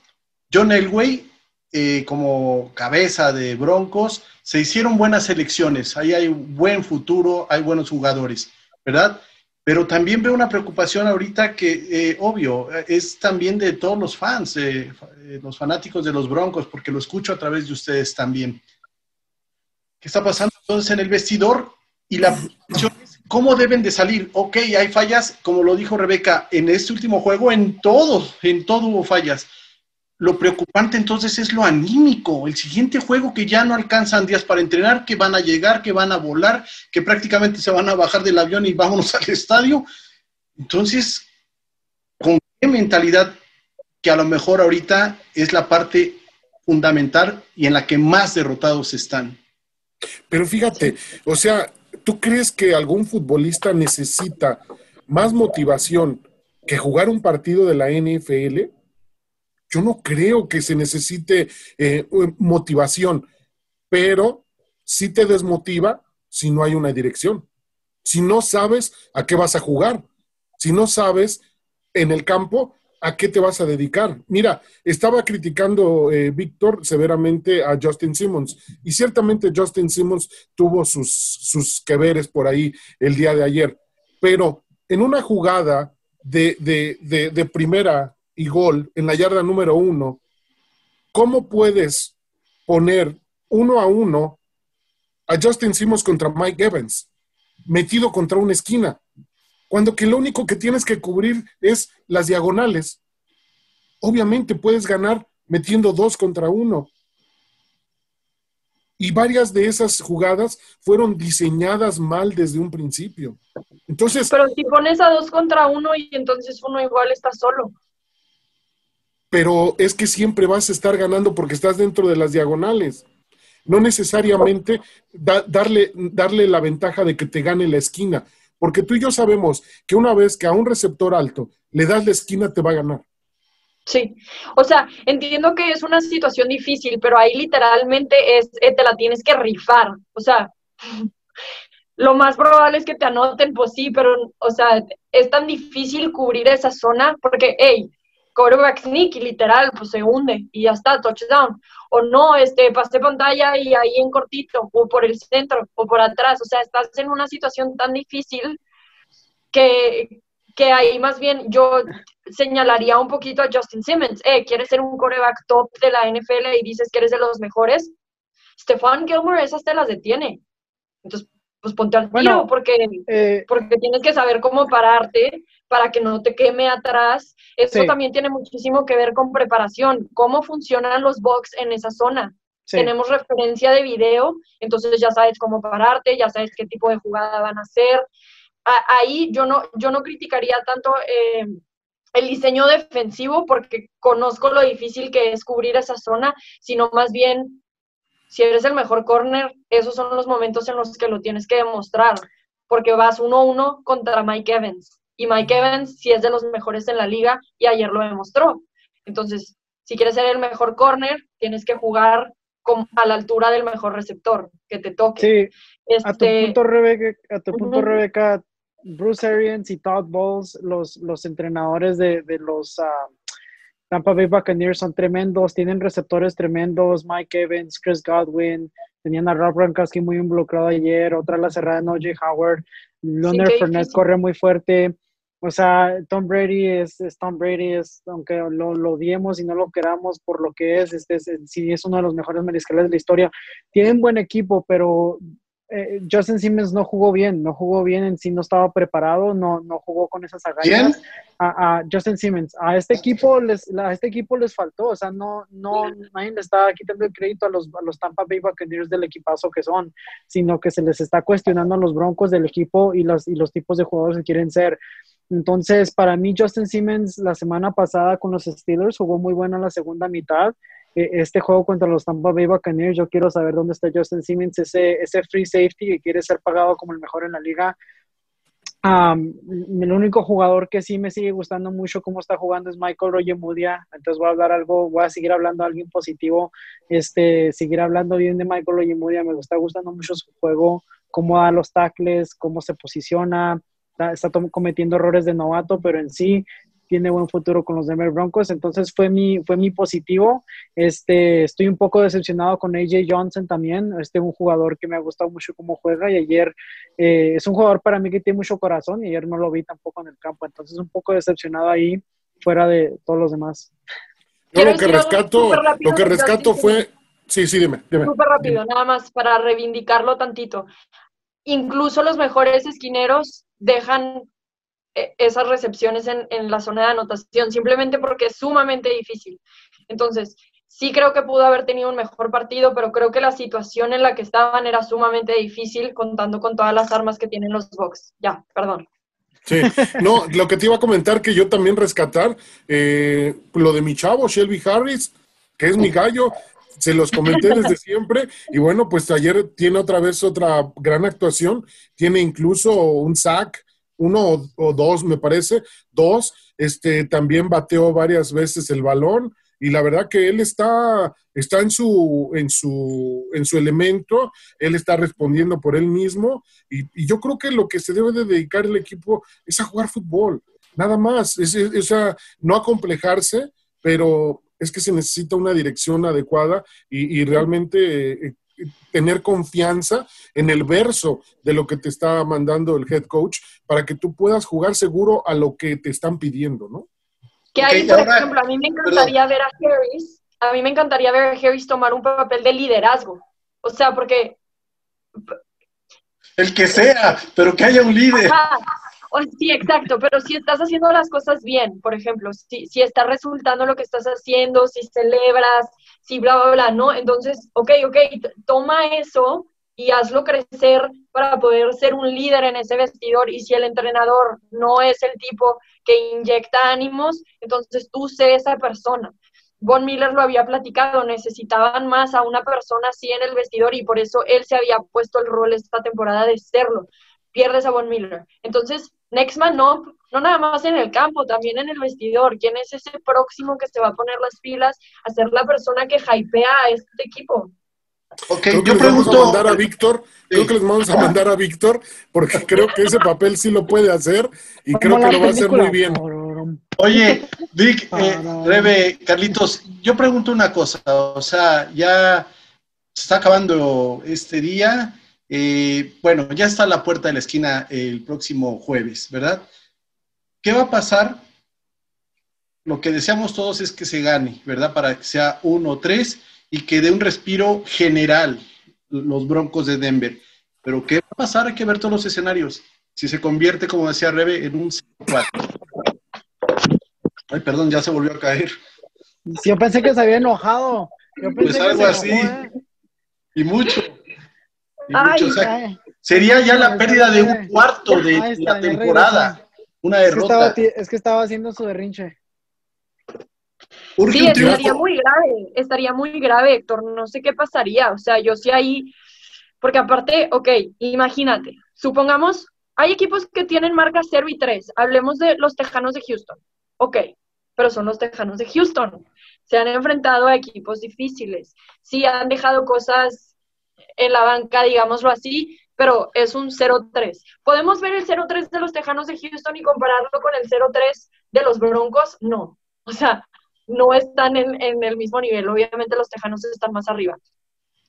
Speaker 3: John Elway, eh, como cabeza de Broncos, se hicieron buenas elecciones. Ahí hay buen futuro, hay buenos jugadores, ¿verdad? Pero también veo una preocupación ahorita que, eh, obvio, es también de todos los fans, los fanáticos de los Broncos, porque lo escucho a través de ustedes también. ¿Qué está pasando entonces en el vestidor? Y la ¿Cómo deben de salir? Ok, hay fallas, como lo dijo Rebeca, en este último juego, en todos, en todo hubo fallas. Lo preocupante entonces es lo anímico, el siguiente juego que ya no alcanzan días para entrenar, que van a llegar, que van a volar, que prácticamente se van a bajar del avión y vámonos al estadio. Entonces, ¿con qué mentalidad que a lo mejor ahorita es la parte fundamental y en la que más derrotados están?
Speaker 1: Pero fíjate, o sea, ¿Tú crees que algún futbolista necesita más motivación que jugar un partido de la NFL? Yo no creo que se necesite eh, motivación, pero sí te desmotiva si no hay una dirección, si no sabes a qué vas a jugar, si no sabes en el campo ¿a qué te vas a dedicar? Mira, estaba criticando eh, Víctor severamente a Justin Simmons y ciertamente Justin Simmons tuvo sus, sus que veres por ahí el día de ayer, pero en una jugada de, de, de, primera y gol en la yarda número uno, ¿cómo puedes poner uno a uno a Justin Simmons contra Mike Evans, metido contra una esquina? Cuando que lo único que tienes que cubrir es las diagonales. Obviamente puedes ganar metiendo dos contra uno. Y varias de esas jugadas fueron diseñadas mal desde un principio. Entonces.
Speaker 2: Pero si pones a dos contra uno y entonces uno igual está solo.
Speaker 1: Pero es que siempre vas a estar ganando porque estás dentro de las diagonales. No necesariamente darle, darle la ventaja de que te gane la esquina. Porque tú y yo sabemos que una vez que a un receptor alto le das la esquina, te va a ganar.
Speaker 2: Sí, o sea, entiendo que es una situación difícil, pero ahí literalmente es, eh, te la tienes que rifar. O sea, lo más probable es que te anoten, pues sí, pero, o sea, es tan difícil cubrir esa zona porque, hey, quarterback sneaky, literal, pues se hunde y ya está, touchdown. O no, este, pasé pantalla y ahí en cortito, o por el centro, o por atrás. O sea, estás en una situación tan difícil que, que ahí más bien yo señalaría un poquito a Justin Simmons. Eh, ¿quieres ser un coreback top de la NFL y dices que eres de los mejores? Stefan Gilmore esas te las detiene. Entonces, pues ponte al tiro, porque, eh, porque tienes que saber cómo pararte para que no te queme atrás. Eso también tiene muchísimo que ver con preparación, cómo funcionan los box en esa zona. Tenemos referencia de video, entonces ya sabes cómo pararte, ya sabes qué tipo de jugada van a hacer. ahí yo no, yo no criticaría tanto eh, el diseño defensivo porque conozco lo difícil que es cubrir esa zona, sino más bien si eres el mejor corner, esos son los momentos en los que lo tienes que demostrar, porque vas uno a uno contra Mike Evans. Y Mike Evans sí es de los mejores en la liga y ayer lo demostró. Entonces, si quieres ser el mejor corner, tienes que jugar a la altura del mejor receptor que te toque.
Speaker 4: Sí, a tu este, punto, Rebeca, a tu punto, Rebeca Bruce Arians y Todd Bowles, los, los entrenadores de, de los ah, Tampa Bay Buccaneers son tremendos, tienen receptores tremendos, Mike Evans, Chris Godwin, tenían a Rob Gronkowski muy involucrado ayer, otra la cerrada de O.J. Howard, Leonard Fournette corre muy fuerte, o sea, Tom Brady es, Tom Brady, es, aunque lo, lo odiemos y no lo queramos por lo que es, este es, sí es uno de los mejores mariscales de la historia, tienen buen equipo, pero eh, Justin Simmons no jugó bien, no jugó bien en sí, no estaba preparado, no, no jugó con esas agallas. A, Justin Simmons, a este equipo les, a este equipo les faltó, o sea, no, no, nadie le está quitando el crédito a los, a los Tampa Bay Buccaneers del equipazo que son, sino que se les está cuestionando a los broncos del equipo y los, y los tipos de jugadores que quieren ser. Entonces, para mí, Justin Simmons la semana pasada con los Steelers jugó muy buena la segunda mitad e, este juego contra los Tampa Bay Buccaneers, yo quiero saber dónde está Justin Simmons, ese, ese free safety que quiere ser pagado como el mejor en la liga. el único jugador que sí me sigue gustando mucho cómo está jugando es Michael Royemudia. Entonces voy a hablar algo, voy a seguir hablando de alguien positivo, este, seguir hablando bien de Michael Royemudia. Me está gustando mucho su juego, cómo da los tackles, cómo se posiciona, está, está cometiendo errores de novato, pero en sí tiene buen futuro con los Denver Broncos, entonces fue mi, fue mi positivo. Este, estoy un poco decepcionado con AJ Johnson también, este un jugador que me ha gustado mucho cómo juega y ayer eh, es un jugador para mí que tiene mucho corazón y ayer no lo vi tampoco en el campo, entonces un poco decepcionado ahí fuera de todos los demás.
Speaker 1: Yo lo que rescato, lo que rescato fue, sí, sí, dime, dime.
Speaker 2: Súper rápido, nada más para reivindicarlo tantito. Incluso los mejores esquineros dejan e, esas recepciones en, la zona de anotación, simplemente porque es sumamente difícil. Entonces, sí creo que pudo haber tenido un mejor partido, pero creo que la situación en la que estaban era sumamente difícil contando con todas las armas que tienen los Bucks. Ya, perdón.
Speaker 1: Sí, no, lo que te iba a comentar que yo también rescatar, eh, lo de mi chavo, Shelby Harris, que es mi gallo, se los comenté desde siempre. Y bueno, pues ayer tiene otra vez otra gran actuación, tiene incluso un sack, uno o, dos, me parece, dos, este, también bateó varias veces el balón. Y la verdad que él está, está en, su, en, su, en su elemento, él está respondiendo por él mismo. Y, yo creo que lo que se debe de dedicar el equipo es a jugar fútbol. Nada más, es, es- o sea, no pero es que se necesita una dirección adecuada y, y realmente eh, eh, tener confianza en el verso de lo que te está mandando el head coach para que tú puedas jugar seguro a lo que te están pidiendo, ¿no?
Speaker 2: Que ahí, por
Speaker 3: ahora-
Speaker 2: ejemplo, a mí me encantaría ver a Harris, a mí me encantaría ver a Harris tomar un papel de liderazgo. O sea, porque
Speaker 3: El que sea, pero que haya un líder.
Speaker 2: Ajá. Sí, exacto, pero si estás haciendo las cosas bien, por ejemplo, si, si está resultando lo que estás haciendo, si celebras, si bla, bla, bla, ¿no? Entonces, ok, ok, toma eso y hazlo crecer para poder ser un líder en ese vestidor. Y si el entrenador no es el tipo que inyecta ánimos, entonces tú sé esa persona. Von Miller lo había platicado, necesitaban más a una persona así en el vestidor y por eso él se había puesto el rol esta temporada de serlo pierdes a Von Miller. Entonces, next man up, no nada más en el campo, también en el vestidor. ¿Quién es ese próximo que se va a poner las pilas a ser la persona que hypea a este equipo?
Speaker 3: Ok,
Speaker 1: Creo que
Speaker 3: yo
Speaker 1: les vamos a
Speaker 3: pregunto.
Speaker 1: mandar a Víctor, creo que les vamos a mandar a Víctor, porque creo que ese papel sí lo puede hacer y creo que lo va a hacer muy bien.
Speaker 3: Oye, Vic, eh, Rebe, Carlitos, yo pregunto una cosa, o sea, ya se está acabando este día, eh, bueno, ya está a la puerta de la esquina el próximo jueves, ¿verdad? ¿Qué va a pasar? Lo que deseamos todos es que se gane, ¿verdad? Para que sea uno o tres y que dé un respiro general los Broncos de Denver. Pero ¿qué va a pasar? Hay que ver todos los escenarios. Si se convierte, como decía Rebe, en un 4 Ay, perdón, ya se volvió a caer.
Speaker 4: Yo pensé que se había enojado. Yo pensé
Speaker 3: Pues
Speaker 4: que
Speaker 3: algo así.
Speaker 4: ¿eh?
Speaker 3: Y mucho.
Speaker 2: Ay,
Speaker 4: Ay,
Speaker 3: sería ya la pérdida de un cuarto de
Speaker 4: está,
Speaker 3: la temporada. Una
Speaker 4: es, que estaba,
Speaker 3: derrota.
Speaker 4: es que estaba haciendo su berrinche.
Speaker 3: Urge
Speaker 2: Sí, estaría muy grave, estaría muy grave, Héctor. No sé qué pasaría. O sea, yo sí ahí, porque aparte, ok, imagínate, supongamos, hay equipos que tienen marca 0 y 3. Hablemos de los Tejanos de Houston. Ok, pero son los Tejanos de Houston. Se han enfrentado a equipos difíciles. Sí, han dejado cosas en la banca, digámoslo así, pero es un 0-3. ¿Podemos ver el 0-3 de los Tejanos de Houston y compararlo con el 0-3 de los Broncos? No. O sea, no están en, en el mismo nivel. Obviamente los Tejanos están más arriba.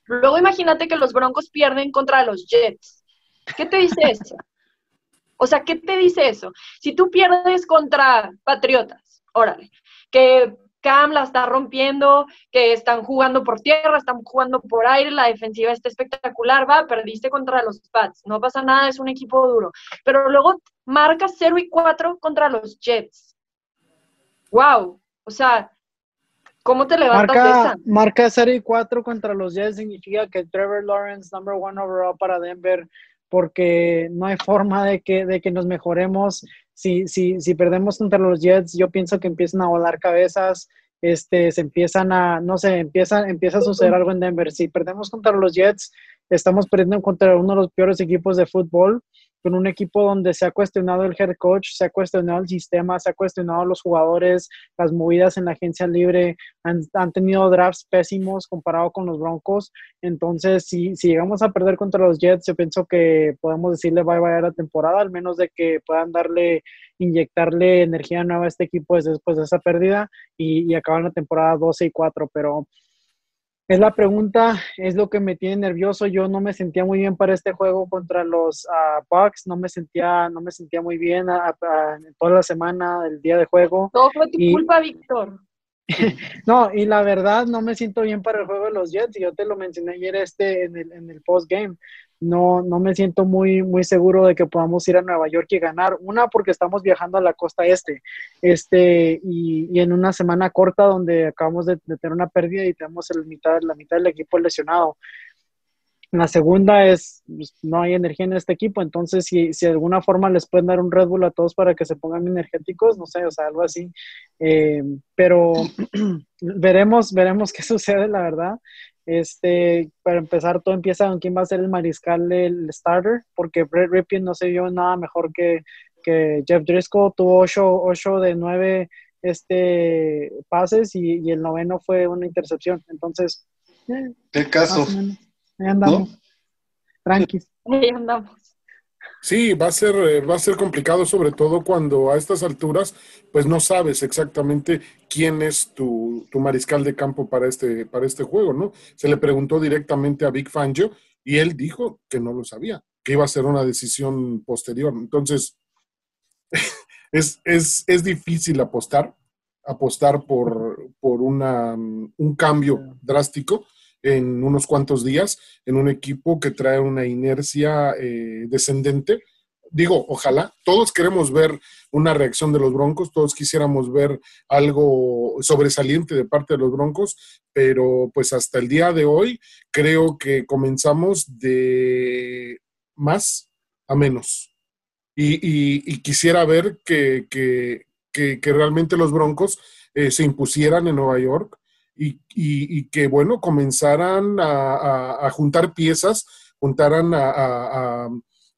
Speaker 2: Luego imagínate que los Broncos pierden contra los Jets. ¿Qué te dice eso? O sea, ¿qué te dice eso? Si tú pierdes contra Patriotas, órale, que Cam la está rompiendo, que están jugando por tierra, están jugando por aire, la defensiva está espectacular, va, perdiste contra los Pats, no pasa nada, es un equipo duro. Pero luego marcas 0 y 4 contra los Jets. Wow, o sea, ¿cómo te levantas
Speaker 4: Marca,
Speaker 2: esa?
Speaker 4: marca 0 y 4 contra los Jets significa que Trevor Lawrence, number one overall para Denver, porque no hay forma de que, de que nos mejoremos. Si, si, si perdemos contra los Jets, yo pienso que empiezan a volar cabezas, este, se empiezan a, no sé, empieza, empieza a suceder algo en Denver. Si perdemos contra los Jets, estamos perdiendo contra uno de los peores equipos de fútbol, con un equipo donde se ha cuestionado el head coach, se ha cuestionado el sistema, se ha cuestionado los jugadores, las movidas en la agencia libre, han, tenido drafts pésimos comparado con los Broncos. Entonces, si, si llegamos a perder contra los Jets, yo pienso que podemos decirle bye bye a la temporada, al menos de que puedan darle, inyectarle energía nueva a este equipo después de esa pérdida y, y acabar la temporada 12 y 4. Pero es la pregunta, es lo que me tiene nervioso. Yo no me sentía muy bien para este juego contra los ah, Bucks, no me sentía, no me sentía muy bien toda la semana, el día de juego.
Speaker 2: Todo fue tu
Speaker 4: Y-
Speaker 2: culpa, Víctor.
Speaker 4: No, y la verdad no me siento bien para el juego de los Jets, y yo te lo mencioné ayer este en el, en el post-game. No, no me siento muy, muy seguro de que podamos ir a Nueva York y ganar. Una, porque estamos viajando a la costa este, este, y, en una semana corta donde acabamos de, tener una pérdida y tenemos mitad, la mitad del equipo lesionado. La segunda es, pues, no hay energía en este equipo, entonces si, si de alguna forma les pueden dar un Red Bull a todos para que se pongan energéticos, no sé, o sea, algo así. Eh, pero veremos, veremos qué sucede, la verdad. Este, para empezar, todo empieza con quién va a ser el mariscal del starter, porque Brett Ripien no se vio nada mejor que, que Jeff Driscoll, tuvo 8, de 9 este, pases y, y el noveno fue una intercepción. Entonces, eh,
Speaker 3: Qué caso.
Speaker 4: ahí andamos. Tranquis.
Speaker 2: Ahí andamos.
Speaker 1: Sí, va a ser, eh, va a ser complicado, sobre todo cuando a estas alturas, pues no sabes exactamente quién es tu, tu, mariscal de campo para este, para este juego, ¿no? Se le preguntó directamente a Big Fangio y él dijo que no lo sabía, que iba a ser una decisión posterior. Entonces, es, es, es difícil apostar, apostar por, por una, un cambio drástico en unos cuantos días en un equipo que trae una inercia eh, descendente. Digo, ojalá, todos queremos ver una reacción de los Broncos, todos quisiéramos ver algo sobresaliente de parte de los Broncos, pero pues hasta el día de hoy creo que comenzamos de más a menos. Y, quisiera ver que, que, que, realmente los Broncos eh, se impusieran en Nueva York, y, que, bueno, comenzaran a, juntar piezas, juntaran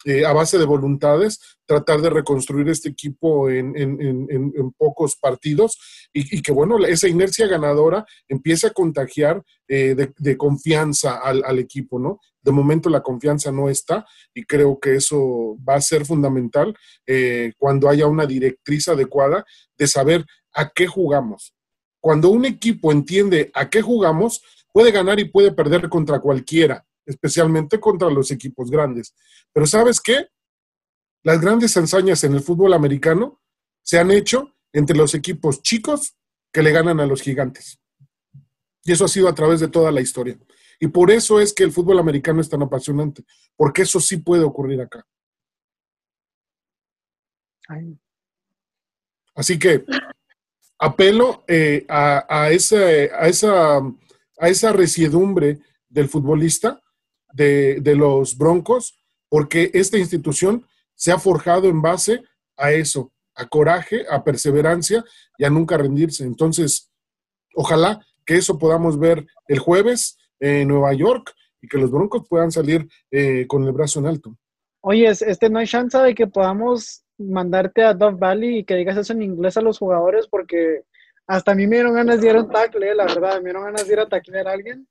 Speaker 1: eh, a, base de voluntades, tratar de reconstruir este equipo en, pocos partidos y, que, bueno, esa inercia ganadora empiece a contagiar eh, de, confianza al, equipo, ¿no? De momento la confianza no está y creo que eso va a ser fundamental eh, cuando haya una directriz adecuada de saber a qué jugamos cuando un equipo entiende a qué jugamos, puede ganar y puede perder contra cualquiera, especialmente contra los equipos grandes. Pero ¿sabes qué? Las grandes hazañas en el fútbol americano se han hecho entre los equipos chicos que le ganan a los gigantes. Y eso ha sido a través de toda la historia. Y por eso es que el fútbol americano es tan apasionante, porque eso sí puede ocurrir acá. Así que apelo eh, a, a, esa, a, esa, a esa resiedumbre del futbolista, de, de, los Broncos, porque esta institución se ha forjado en base a eso, a coraje, a perseverancia y a nunca rendirse. Entonces, ojalá que eso podamos ver el jueves en Nueva York y que los Broncos puedan salir eh, con el brazo en alto.
Speaker 4: Oye, este, no hay chance de que podamos mandarte a Dove Valley y que digas eso en inglés a los jugadores porque hasta a mí me dieron ganas de ir a un tackle, la verdad, me dieron ganas de ir a taclear a alguien.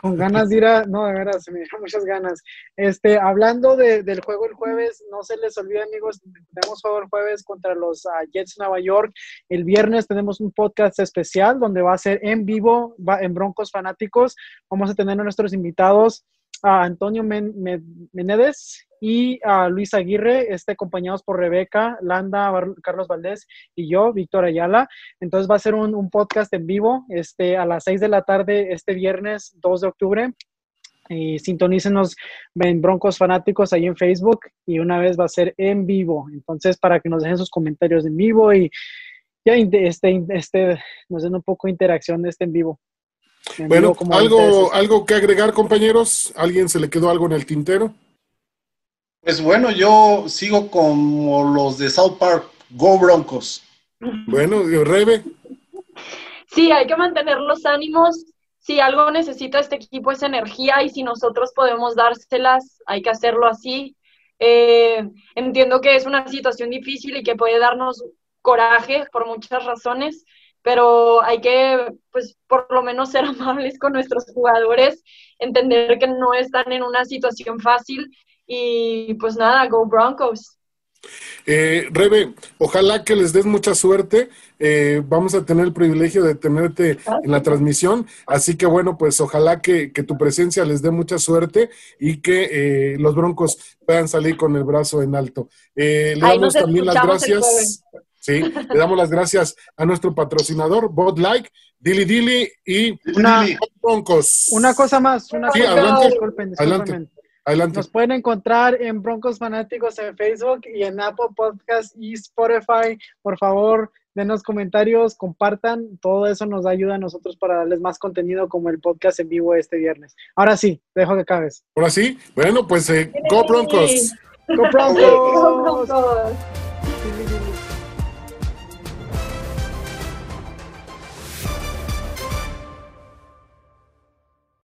Speaker 4: Con ganas de ir a, no, de verdad, se me dieron muchas ganas. Este, hablando de, del juego el jueves, no se les olvide, amigos, tenemos juego el jueves contra los uh, Jets Nueva York. El viernes tenemos un podcast especial donde va a ser en vivo, va, en Broncos Fanáticos. Vamos a tener a nuestros invitados a Antonio Menedes y a Luis Aguirre, este, acompañados por Rebeca, Landa, Carlos Valdés y yo, Víctor Ayala. Entonces va a ser un, podcast en vivo este, a las 6 de la tarde este viernes 2 de octubre. Y sintonícenos en Broncos Fanáticos ahí en Facebook y una vez va a ser en vivo. Entonces, para que nos dejen sus comentarios en vivo y ya este, este, nos den un poco de interacción este en vivo.
Speaker 1: Bueno, algo, algo que agregar, compañeros. ¿Alguien se le quedó algo en el tintero?
Speaker 3: Pues bueno, yo sigo como los de South Park, Go Broncos.
Speaker 1: Bueno, Rebe.
Speaker 2: Sí, hay que mantener los ánimos. Si algo necesita este equipo es energía y si nosotros podemos dárselas, hay que hacerlo así. Eh, entiendo que es una situación difícil y que puede darnos coraje por muchas razones, pero hay que, pues, por lo menos ser amables con nuestros jugadores, entender que no están en una situación fácil y pues nada, go Broncos.
Speaker 1: Eh, Rebe, ojalá que les des mucha suerte. Eh, vamos a tener el privilegio de tenerte en la transmisión. Así que bueno, pues ojalá que, tu presencia les dé mucha suerte y que eh, los Broncos puedan salir con el brazo en alto. le damos también las gracias. Sí, le damos las gracias a nuestro patrocinador, Bot Like, Dilly Dilly y
Speaker 4: una, Broncos. Una cosa más, una cosa
Speaker 1: adelante, adelante.
Speaker 4: Nos pueden encontrar en Broncos Fanáticos en Facebook y en Apple Podcast y Spotify. Por favor, denos comentarios, compartan. Todo eso nos ayuda a nosotros para darles más contenido como el podcast en vivo este viernes. Ahora sí, dejo que cabes.
Speaker 1: Ahora sí, bueno, pues eh, Go Broncos.
Speaker 4: Go Broncos. Go Broncos.